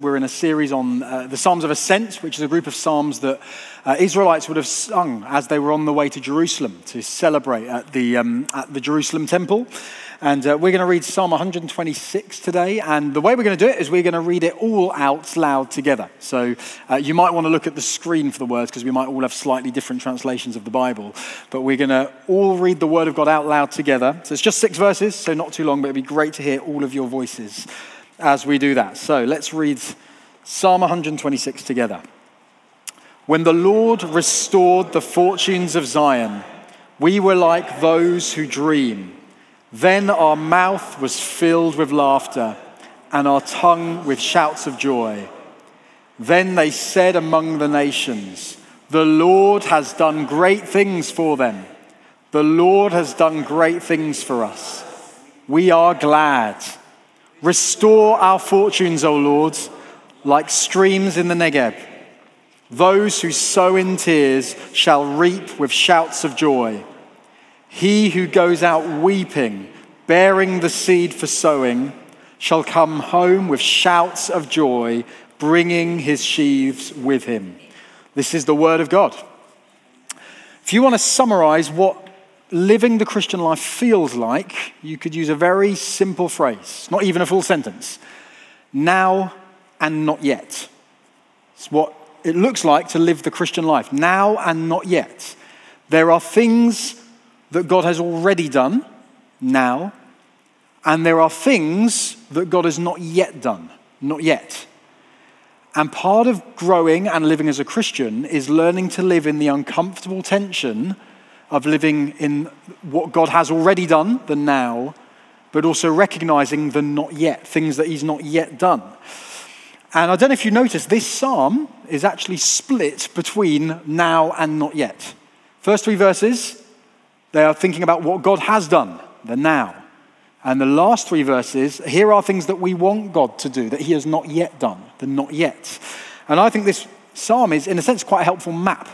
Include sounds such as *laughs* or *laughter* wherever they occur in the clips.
We're in a series on uh, the Psalms of Ascent, which is a group of psalms that uh, Israelites would have sung as they were on the way to Jerusalem to celebrate at the, um, at the Jerusalem temple. And uh, we're going to read Psalm 126 today. And the way we're going to do it is we're going to read it all out loud together. So uh, you might want to look at the screen for the words because we might all have slightly different translations of the Bible. But we're going to all read the Word of God out loud together. So it's just six verses, so not too long, but it'd be great to hear all of your voices as we do that. So let's read Psalm 126 together. When the Lord restored the fortunes of Zion, we were like those who dream. Then our mouth was filled with laughter and our tongue with shouts of joy. Then they said among the nations, The Lord has done great things for them. The Lord has done great things for us. We are glad. Restore our fortunes, O Lord, like streams in the Negeb. Those who sow in tears shall reap with shouts of joy. He who goes out weeping, bearing the seed for sowing, shall come home with shouts of joy, bringing his sheaves with him. This is the word of God. If you want to summarize what living the Christian life feels like, you could use a very simple phrase, not even a full sentence. Now and not yet. It's what it looks like to live the Christian life. Now and not yet. There are things that God has already done now, and there are things that God has not yet done, not yet. And part of growing and living as a Christian is learning to live in the uncomfortable tension of living in what God has already done, the now, but also recognizing the not yet, things that He's not yet done. And I don't know if you noticed, this psalm is actually split between now and not yet. First three verses, they are thinking about what God has done, the now. And the last three verses, here are things that we want God to do that He has not yet done, the not yet. And I think this psalm is, in a sense, quite a helpful map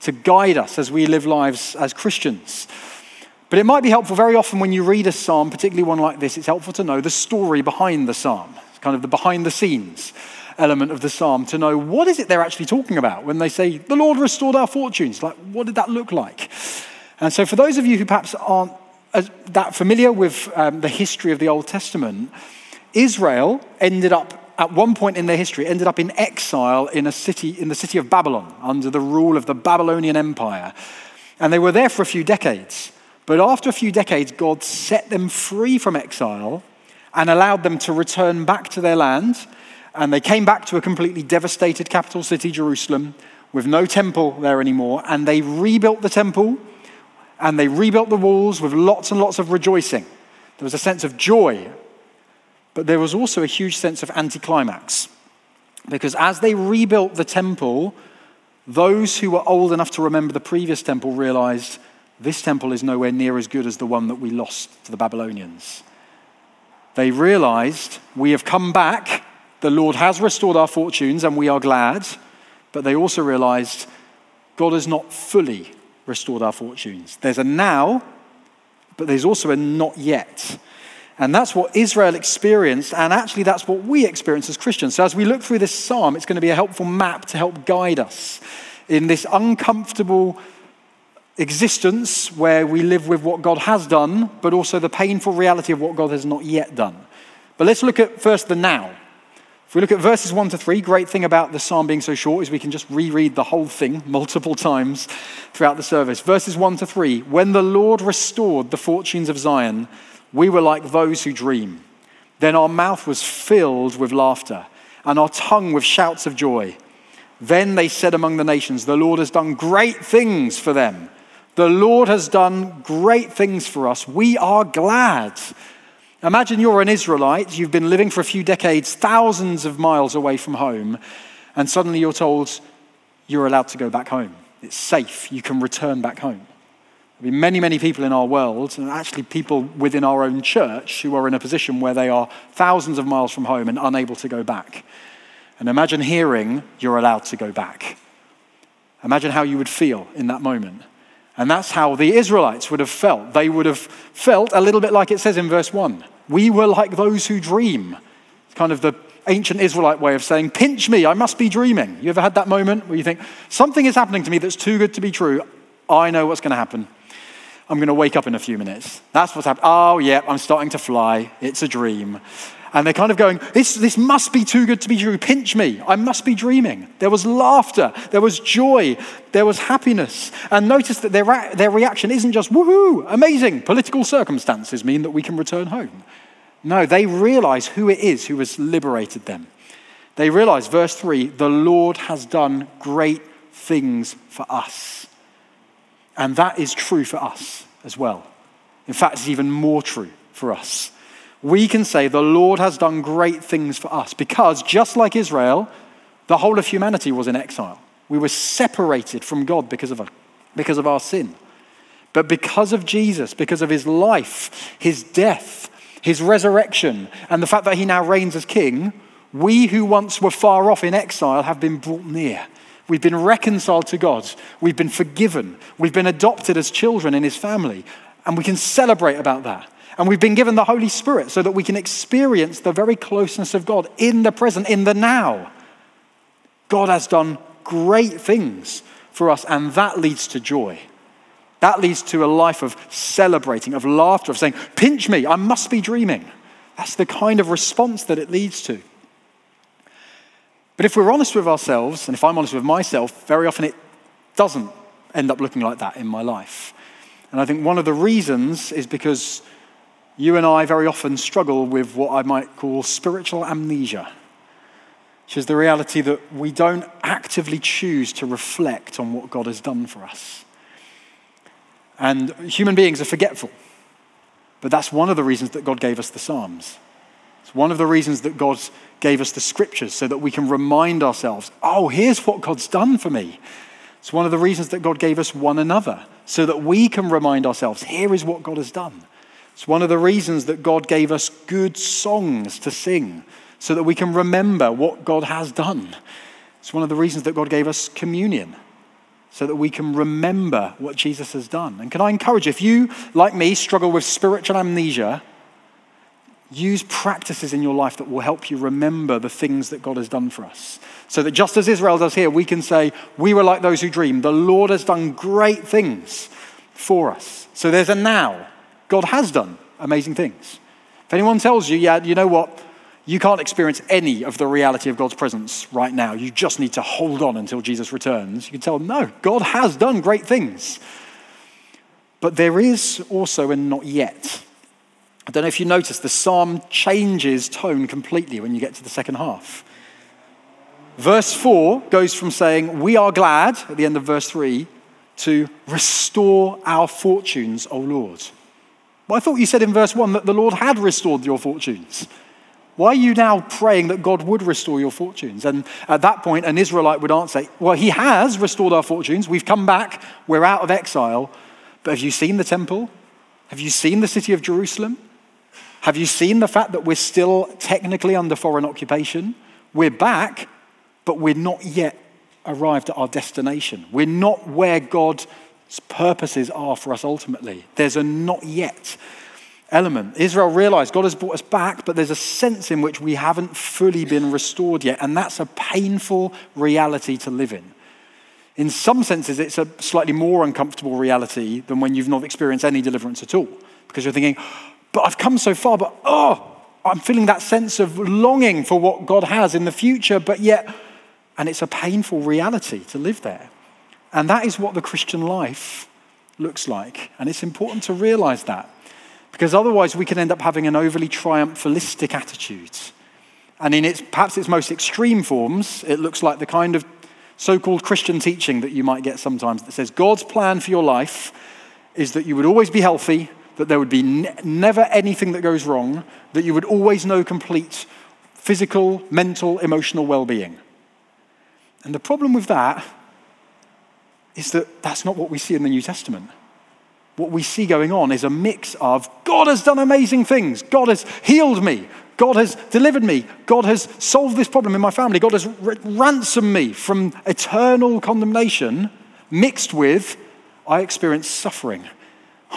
to guide us as we live lives as Christians. But it might be helpful very often when you read a psalm, particularly one like this, it's helpful to know the story behind the psalm. It's kind of the behind the scenes element of the psalm to know what is it they're actually talking about when they say, The Lord restored our fortunes. Like, what did that look like? And so, for those of you who perhaps aren't that familiar with um, the history of the Old Testament, Israel ended up at one point in their history, ended up in exile in a city, in the city of Babylon, under the rule of the Babylonian Empire. And they were there for a few decades. But after a few decades, God set them free from exile and allowed them to return back to their land. And they came back to a completely devastated capital city, Jerusalem, with no temple there anymore. And they rebuilt the temple and they rebuilt the walls with lots and lots of rejoicing. There was a sense of joy but there was also a huge sense of anticlimax. Because as they rebuilt the temple, those who were old enough to remember the previous temple realized this temple is nowhere near as good as the one that we lost to the Babylonians. They realized we have come back, the Lord has restored our fortunes, and we are glad. But they also realized God has not fully restored our fortunes. There's a now, but there's also a not yet. And that's what Israel experienced, and actually, that's what we experience as Christians. So, as we look through this psalm, it's going to be a helpful map to help guide us in this uncomfortable existence where we live with what God has done, but also the painful reality of what God has not yet done. But let's look at first the now. If we look at verses 1 to 3, great thing about the psalm being so short is we can just reread the whole thing *laughs* multiple times throughout the service. Verses 1 to 3 When the Lord restored the fortunes of Zion, we were like those who dream. Then our mouth was filled with laughter, and our tongue with shouts of joy. Then they said among the nations, The Lord has done great things for them. The Lord has done great things for us. We are glad. Imagine you're an Israelite, you've been living for a few decades, thousands of miles away from home, and suddenly you're told you're allowed to go back home. It's safe, you can return back home. There'll be many, many people in our world, and actually people within our own church, who are in a position where they are thousands of miles from home and unable to go back. And imagine hearing you're allowed to go back. Imagine how you would feel in that moment. And that's how the Israelites would have felt. They would have felt a little bit like it says in verse 1. We were like those who dream. It's kind of the ancient Israelite way of saying, pinch me, I must be dreaming. You ever had that moment where you think, something is happening to me that's too good to be true? I know what's going to happen. I'm going to wake up in a few minutes. That's what's happening. Oh, yeah, I'm starting to fly. It's a dream. And they're kind of going, this, this must be too good to be true. Pinch me. I must be dreaming. There was laughter. There was joy. There was happiness. And notice that their, their reaction isn't just, woohoo, amazing. Political circumstances mean that we can return home. No, they realize who it is who has liberated them. They realize, verse 3, the Lord has done great things for us. And that is true for us as well. In fact, it's even more true for us. We can say the Lord has done great things for us because, just like Israel, the whole of humanity was in exile. We were separated from God because of, our, because of our sin. But because of Jesus, because of his life, his death, his resurrection, and the fact that he now reigns as king, we who once were far off in exile have been brought near. We've been reconciled to God. We've been forgiven. We've been adopted as children in his family. And we can celebrate about that. And we've been given the Holy Spirit so that we can experience the very closeness of God in the present, in the now. God has done great things for us, and that leads to joy. That leads to a life of celebrating, of laughter, of saying, Pinch me, I must be dreaming. That's the kind of response that it leads to. But if we're honest with ourselves, and if I'm honest with myself, very often it doesn't end up looking like that in my life. And I think one of the reasons is because you and I very often struggle with what I might call spiritual amnesia, which is the reality that we don't actively choose to reflect on what God has done for us. And human beings are forgetful, but that's one of the reasons that God gave us the Psalms. It's one of the reasons that God gave us the scriptures so that we can remind ourselves, oh, here's what God's done for me. It's one of the reasons that God gave us one another so that we can remind ourselves, here is what God has done. It's one of the reasons that God gave us good songs to sing so that we can remember what God has done. It's one of the reasons that God gave us communion so that we can remember what Jesus has done. And can I encourage if you, like me, struggle with spiritual amnesia, use practices in your life that will help you remember the things that God has done for us. So that just as Israel does here, we can say, We were like those who dream. The Lord has done great things for us. So there's a now. God has done amazing things. If anyone tells you, Yeah, you know what? You can't experience any of the reality of God's presence right now. You just need to hold on until Jesus returns. You can tell them, No, God has done great things. But there is also a not yet. I don't know if you noticed, the psalm changes tone completely when you get to the second half. Verse 4 goes from saying, We are glad, at the end of verse 3, to restore our fortunes, O Lord. Well, I thought you said in verse 1 that the Lord had restored your fortunes. Why are you now praying that God would restore your fortunes? And at that point, an Israelite would answer, Well, He has restored our fortunes. We've come back. We're out of exile. But have you seen the temple? Have you seen the city of Jerusalem? Have you seen the fact that we're still technically under foreign occupation? We're back, but we're not yet arrived at our destination. We're not where God's purposes are for us ultimately. There's a not yet element. Israel realized God has brought us back, but there's a sense in which we haven't fully been restored yet, and that's a painful reality to live in. In some senses, it's a slightly more uncomfortable reality than when you've not experienced any deliverance at all, because you're thinking, but I've come so far, but oh, I'm feeling that sense of longing for what God has in the future, but yet, and it's a painful reality to live there. And that is what the Christian life looks like. And it's important to realize that because otherwise we can end up having an overly triumphalistic attitude. And in its perhaps its most extreme forms, it looks like the kind of so-called Christian teaching that you might get sometimes that says God's plan for your life is that you would always be healthy, that there would be ne- never anything that goes wrong, that you would always know complete physical, mental, emotional well being. And the problem with that is that that's not what we see in the New Testament. What we see going on is a mix of God has done amazing things, God has healed me, God has delivered me, God has solved this problem in my family, God has r- ransomed me from eternal condemnation, mixed with I experience suffering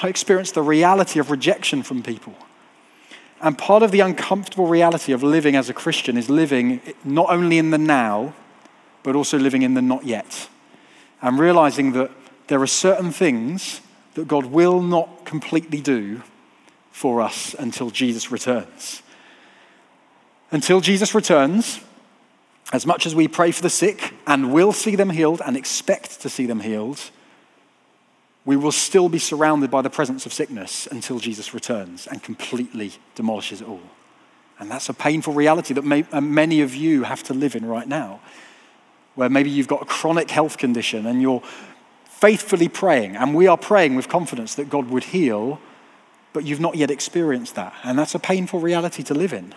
I experienced the reality of rejection from people. And part of the uncomfortable reality of living as a Christian is living not only in the now, but also living in the not yet. And realizing that there are certain things that God will not completely do for us until Jesus returns. Until Jesus returns, as much as we pray for the sick and will see them healed and expect to see them healed, we will still be surrounded by the presence of sickness until Jesus returns and completely demolishes it all. And that's a painful reality that may, uh, many of you have to live in right now, where maybe you've got a chronic health condition and you're faithfully praying, and we are praying with confidence that God would heal, but you've not yet experienced that. And that's a painful reality to live in.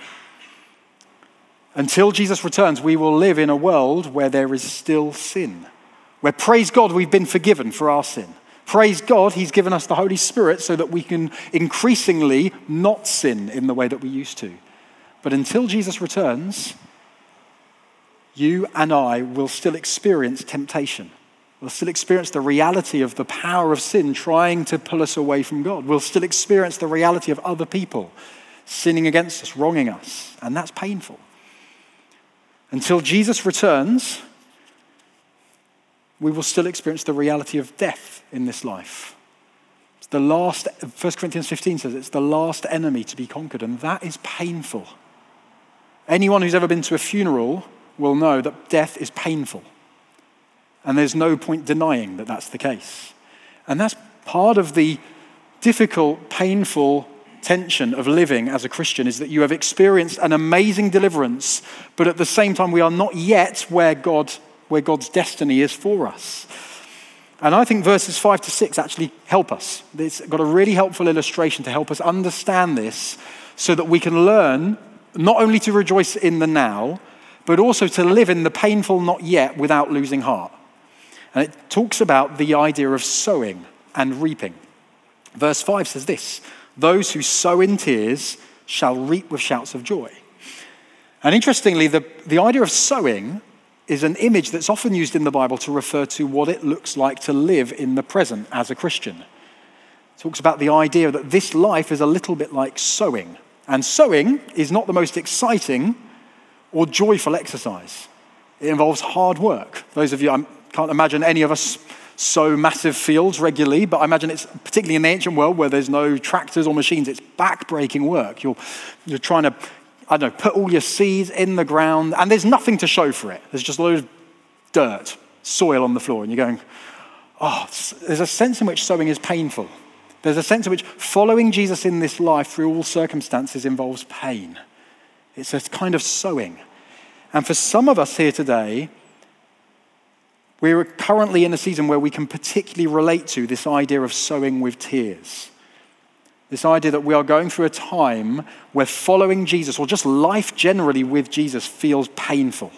Until Jesus returns, we will live in a world where there is still sin, where, praise God, we've been forgiven for our sin. Praise God, He's given us the Holy Spirit so that we can increasingly not sin in the way that we used to. But until Jesus returns, you and I will still experience temptation. We'll still experience the reality of the power of sin trying to pull us away from God. We'll still experience the reality of other people sinning against us, wronging us, and that's painful. Until Jesus returns, we will still experience the reality of death in this life. It's the last, 1 Corinthians 15 says it's the last enemy to be conquered, and that is painful. Anyone who's ever been to a funeral will know that death is painful. And there's no point denying that that's the case. And that's part of the difficult, painful tension of living as a Christian is that you have experienced an amazing deliverance, but at the same time, we are not yet where, God, where God's destiny is for us. And I think verses 5 to 6 actually help us. It's got a really helpful illustration to help us understand this so that we can learn not only to rejoice in the now, but also to live in the painful not yet without losing heart. And it talks about the idea of sowing and reaping. Verse 5 says this Those who sow in tears shall reap with shouts of joy. And interestingly, the, the idea of sowing is an image that's often used in the Bible to refer to what it looks like to live in the present as a Christian. It talks about the idea that this life is a little bit like sowing. And sowing is not the most exciting or joyful exercise. It involves hard work. Those of you, I can't imagine any of us sow massive fields regularly, but I imagine it's particularly in the ancient world where there's no tractors or machines, it's back-breaking work. You're, you're trying to, I don't know, put all your seeds in the ground, and there's nothing to show for it. There's just a load of dirt, soil on the floor, and you're going, oh, there's a sense in which sowing is painful. There's a sense in which following Jesus in this life through all circumstances involves pain. It's a kind of sowing. And for some of us here today, we're currently in a season where we can particularly relate to this idea of sowing with tears. This idea that we are going through a time where following Jesus, or just life generally with Jesus, feels painful.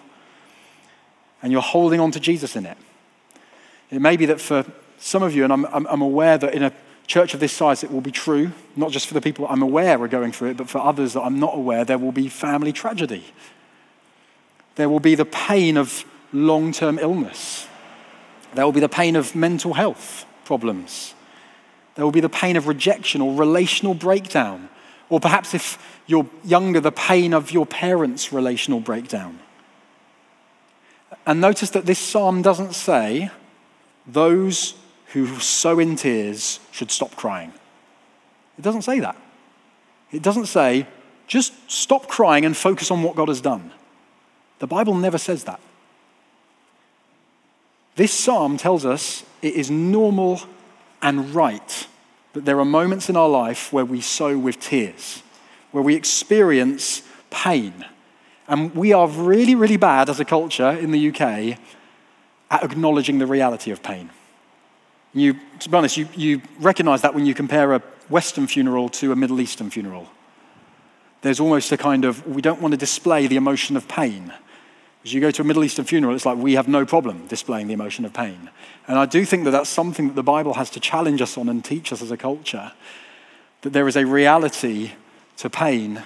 And you're holding on to Jesus in it. It may be that for some of you, and I'm, I'm, I'm aware that in a church of this size, it will be true, not just for the people I'm aware are going through it, but for others that I'm not aware, there will be family tragedy. There will be the pain of long term illness. There will be the pain of mental health problems. There will be the pain of rejection or relational breakdown. Or perhaps if you're younger, the pain of your parents' relational breakdown. And notice that this psalm doesn't say, those who sow in tears should stop crying. It doesn't say that. It doesn't say, just stop crying and focus on what God has done. The Bible never says that. This psalm tells us it is normal and right that there are moments in our life where we sow with tears, where we experience pain. And we are really, really bad as a culture in the UK at acknowledging the reality of pain. You, to be honest, you, you recognize that when you compare a Western funeral to a Middle Eastern funeral. There's almost a kind of, we don't want to display the emotion of pain. As you go to a Middle Eastern funeral, it's like we have no problem displaying the emotion of pain. And I do think that that's something that the Bible has to challenge us on and teach us as a culture that there is a reality to pain,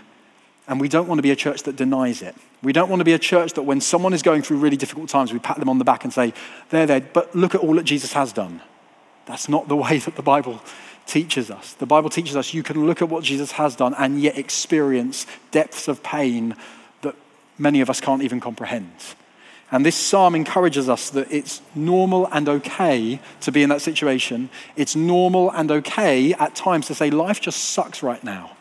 and we don't want to be a church that denies it. We don't want to be a church that when someone is going through really difficult times, we pat them on the back and say, There, there, but look at all that Jesus has done. That's not the *laughs* way that the Bible teaches us. The Bible teaches us you can look at what Jesus has done and yet experience depths of pain many of us can't even comprehend. And this psalm encourages us that it's normal and okay to be in that situation. It's normal and okay at times to say, life just sucks right now.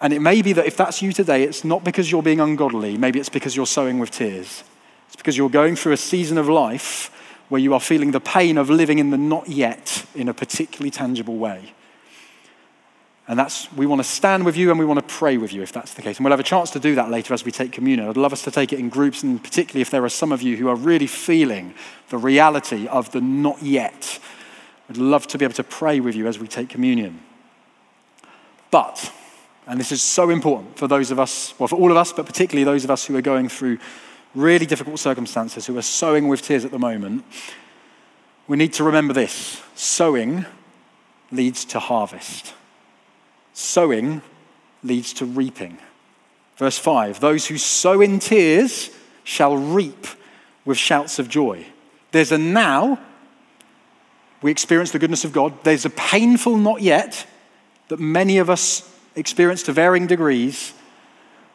And it may be that if that's you today, it's not because you're being ungodly, maybe it's because you're sowing with tears. It's because you're going through a season of life where you are feeling the pain of living in the not yet in a particularly tangible way. And that's, we want to stand with you and we want to pray with you if that's the case. And we'll have a chance to do that later as we take communion. I'd love us to take it in groups, and particularly if there are some of you who are really feeling the reality of the not yet. I'd love to be able to pray with you as we take communion. But, and this is so important for those of us, well, for all of us, but particularly those of us who are going through really difficult circumstances, who are sowing with tears at the moment, we need to remember this sowing leads to harvest. Sowing leads to reaping. Verse 5 Those who sow in tears shall reap with shouts of joy. There's a now, we experience the goodness of God. There's a painful not yet that many of us experience to varying degrees.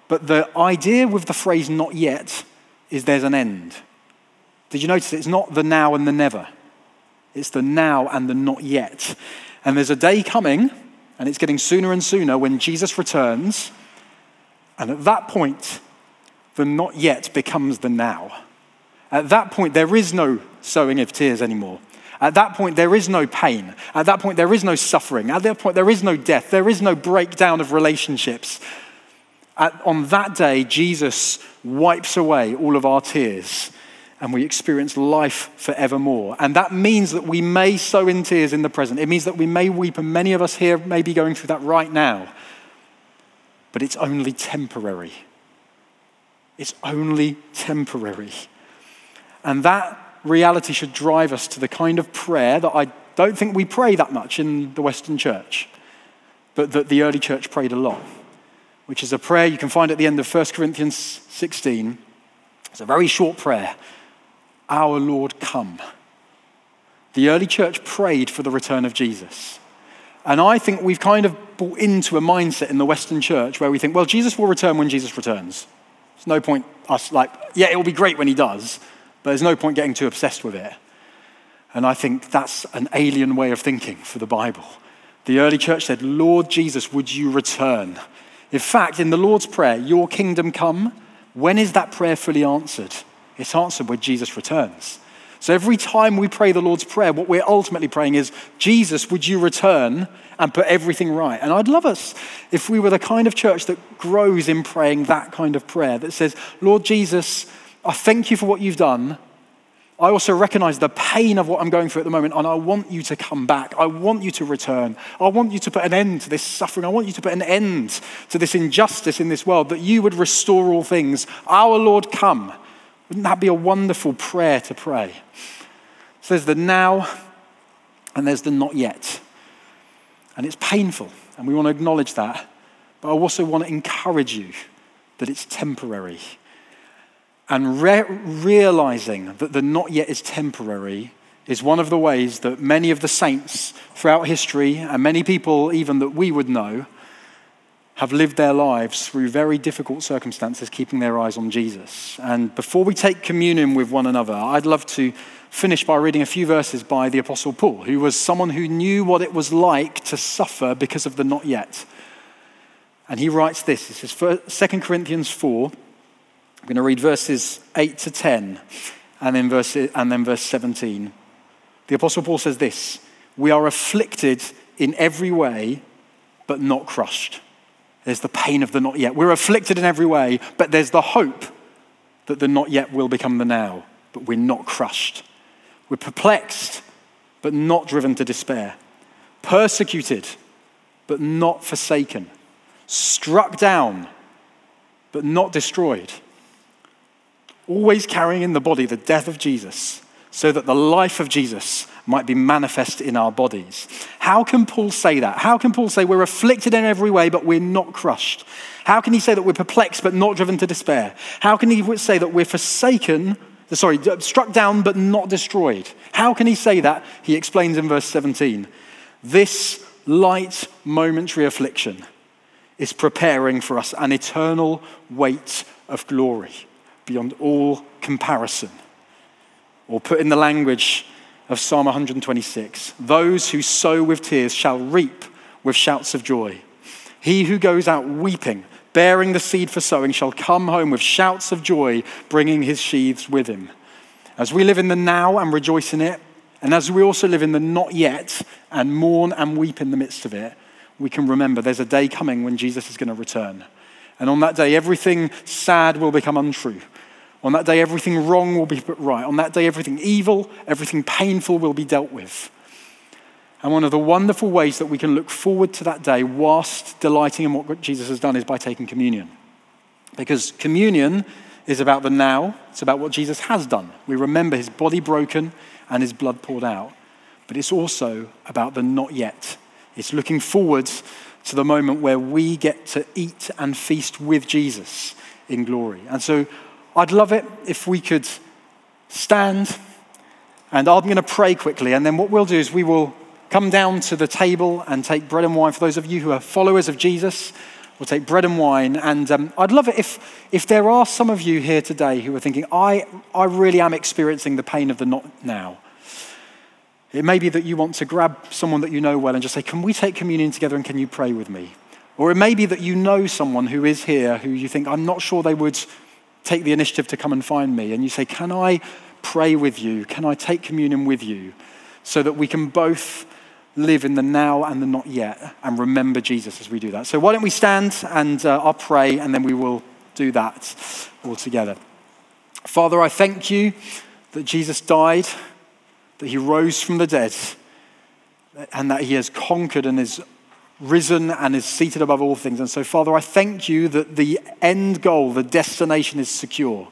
But the idea with the phrase not yet is there's an end. Did you notice it's not the now and the never? It's the now and the not yet. And there's a day coming and it's getting sooner and sooner when Jesus returns. And at that point, the not yet becomes the now. At that point, there is no sowing of tears anymore. At that point, there is no pain. At that point, there is no suffering. At that point, there is no death. There is no breakdown of relationships. At, on that day, Jesus wipes away all of our tears and we experience life forevermore. And that means that we may sow in tears in the present. It means that we may weep, and many of us here may be going through that right now. But it's only temporary. It's only temporary. And that reality should drive us to the kind of prayer that I don't think we pray that much in the Western church, but that the early church prayed a lot, which is a prayer you can find at the end of 1 Corinthians 16. It's a very short prayer our Lord come. The early church prayed for the return of Jesus. And I think we've kind of bought into a mindset in the Western church where we think, well, Jesus will return when Jesus returns. There's no point us like, yeah, it will be great when he does, but there's no point getting too obsessed with it. And I think that's an alien way of thinking for the Bible. The early church said, Lord Jesus, would you return? In fact, in the Lord's Prayer, your kingdom come, when is that prayer fully answered? It's answered when Jesus returns. So every time we pray the Lord's Prayer, what we're ultimately praying is, Jesus, would you return and put everything right? And I'd love us if we were the kind of church that grows in praying that kind of prayer that says, Lord Jesus, I thank you for what you've done. I also recognize the pain of what I'm going through at the moment, and I want you to come back. I want you to return. I want you to put an end to this suffering. I want you to put an end to this injustice in this world, that you would restore all things. Our Lord, come. Wouldn't that be a wonderful prayer to pray? So there's the now and there's the not yet. And it's painful, and we want to acknowledge that. But I also want to encourage you that it's temporary. And re- realizing that the not yet is temporary is one of the ways that many of the saints throughout history, and many people even that we would know, have lived their lives through very difficult circumstances, keeping their eyes on Jesus. And before we take communion with one another, I'd love to finish by reading a few verses by the Apostle Paul, who was someone who knew what it was like to suffer because of the not yet. And he writes this this is 2 Corinthians 4. I'm going to read verses 8 to 10 and then, verse, and then verse 17. The Apostle Paul says this We are afflicted in every way, but not crushed there's the pain of the not yet. We're afflicted in every way, but there's the hope that the not yet will become the now, but we're not crushed. We're perplexed, but not driven to despair. Persecuted, but not forsaken. Struck down, but not destroyed. Always carrying in the body the death of Jesus, so that the life of Jesus might be manifest in our bodies. How can Paul say that? How can Paul say we're afflicted in every way, but we're not crushed? How can he say that we're perplexed, but not driven to despair? How can he say that we're forsaken, sorry, struck down, but not destroyed? How can he say that? He explains in verse 17 This light momentary affliction is preparing for us an eternal weight of glory beyond all comparison. Or put in the language of Psalm 126 those who sow with tears shall reap with shouts of joy. He who goes out weeping, bearing the seed for sowing, shall come home with shouts of joy, bringing his sheaves with him. As we live in the now and rejoice in it, and as we also live in the not yet and mourn and weep in the midst of it, we can remember there's a day coming when Jesus is going to return. And on that day, everything sad will become untrue. On that day, everything wrong will be put right. On that day, everything evil, everything painful will be dealt with. And one of the wonderful ways that we can look forward to that day whilst delighting in what Jesus has done is by taking communion. Because communion is about the now, it's about what Jesus has done. We remember his body broken and his blood poured out. But it's also about the not yet. It's looking forward to the moment where we get to eat and feast with Jesus in glory. And so I'd love it if we could stand and I'm going to pray quickly. And then what we'll do is we will come down to the table and take bread and wine. For those of you who are followers of Jesus, we'll take bread and wine. And um, I'd love it if, if there are some of you here today who are thinking, I, I really am experiencing the pain of the not now. It may be that you want to grab someone that you know well and just say, Can we take communion together and can you pray with me? Or it may be that you know someone who is here who you think, I'm not sure they would take the initiative to come and find me. And you say, Can I pray with you? Can I take communion with you? So that we can both live in the now and the not yet and remember Jesus as we do that. So why don't we stand and uh, I'll pray and then we will do that all together. Father, I thank you that Jesus died that he rose from the dead and that he has conquered and is risen and is seated above all things. And so, Father, I thank you that the end goal, the destination is secure.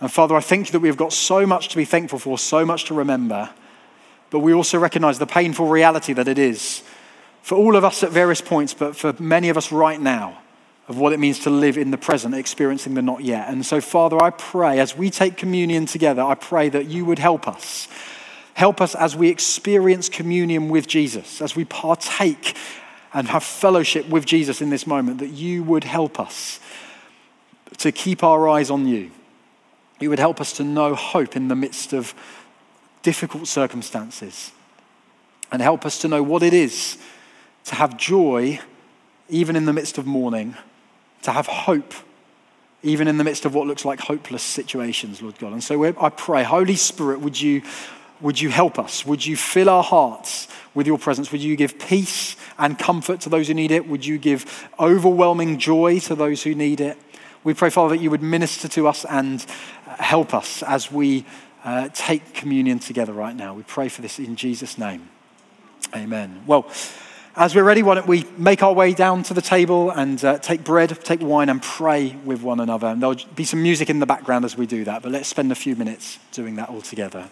And Father, I thank you that we've got so much to be thankful for, so much to remember, but we also recognize the painful reality that it is for all of us at various points, but for many of us right now of what it means to live in the present, experiencing the not yet. And so, Father, I pray as we take communion together, I pray that you would help us. Help us as we experience communion with Jesus, as we partake and have fellowship with Jesus in this moment, that you would help us to keep our eyes on you. You would help us to know hope in the midst of difficult circumstances and help us to know what it is to have joy even in the midst of mourning to have hope, even in the midst of what looks like hopeless situations, Lord God. And so I pray, Holy Spirit, would you, would you help us? Would you fill our hearts with your presence? Would you give peace and comfort to those who need it? Would you give overwhelming joy to those who need it? We pray, Father, that you would minister to us and help us as we uh, take communion together right now. We pray for this in Jesus' name. Amen. Well, as we're ready, why don't we make our way down to the table and uh, take bread, take wine, and pray with one another. And there'll be some music in the background as we do that, but let's spend a few minutes doing that all together.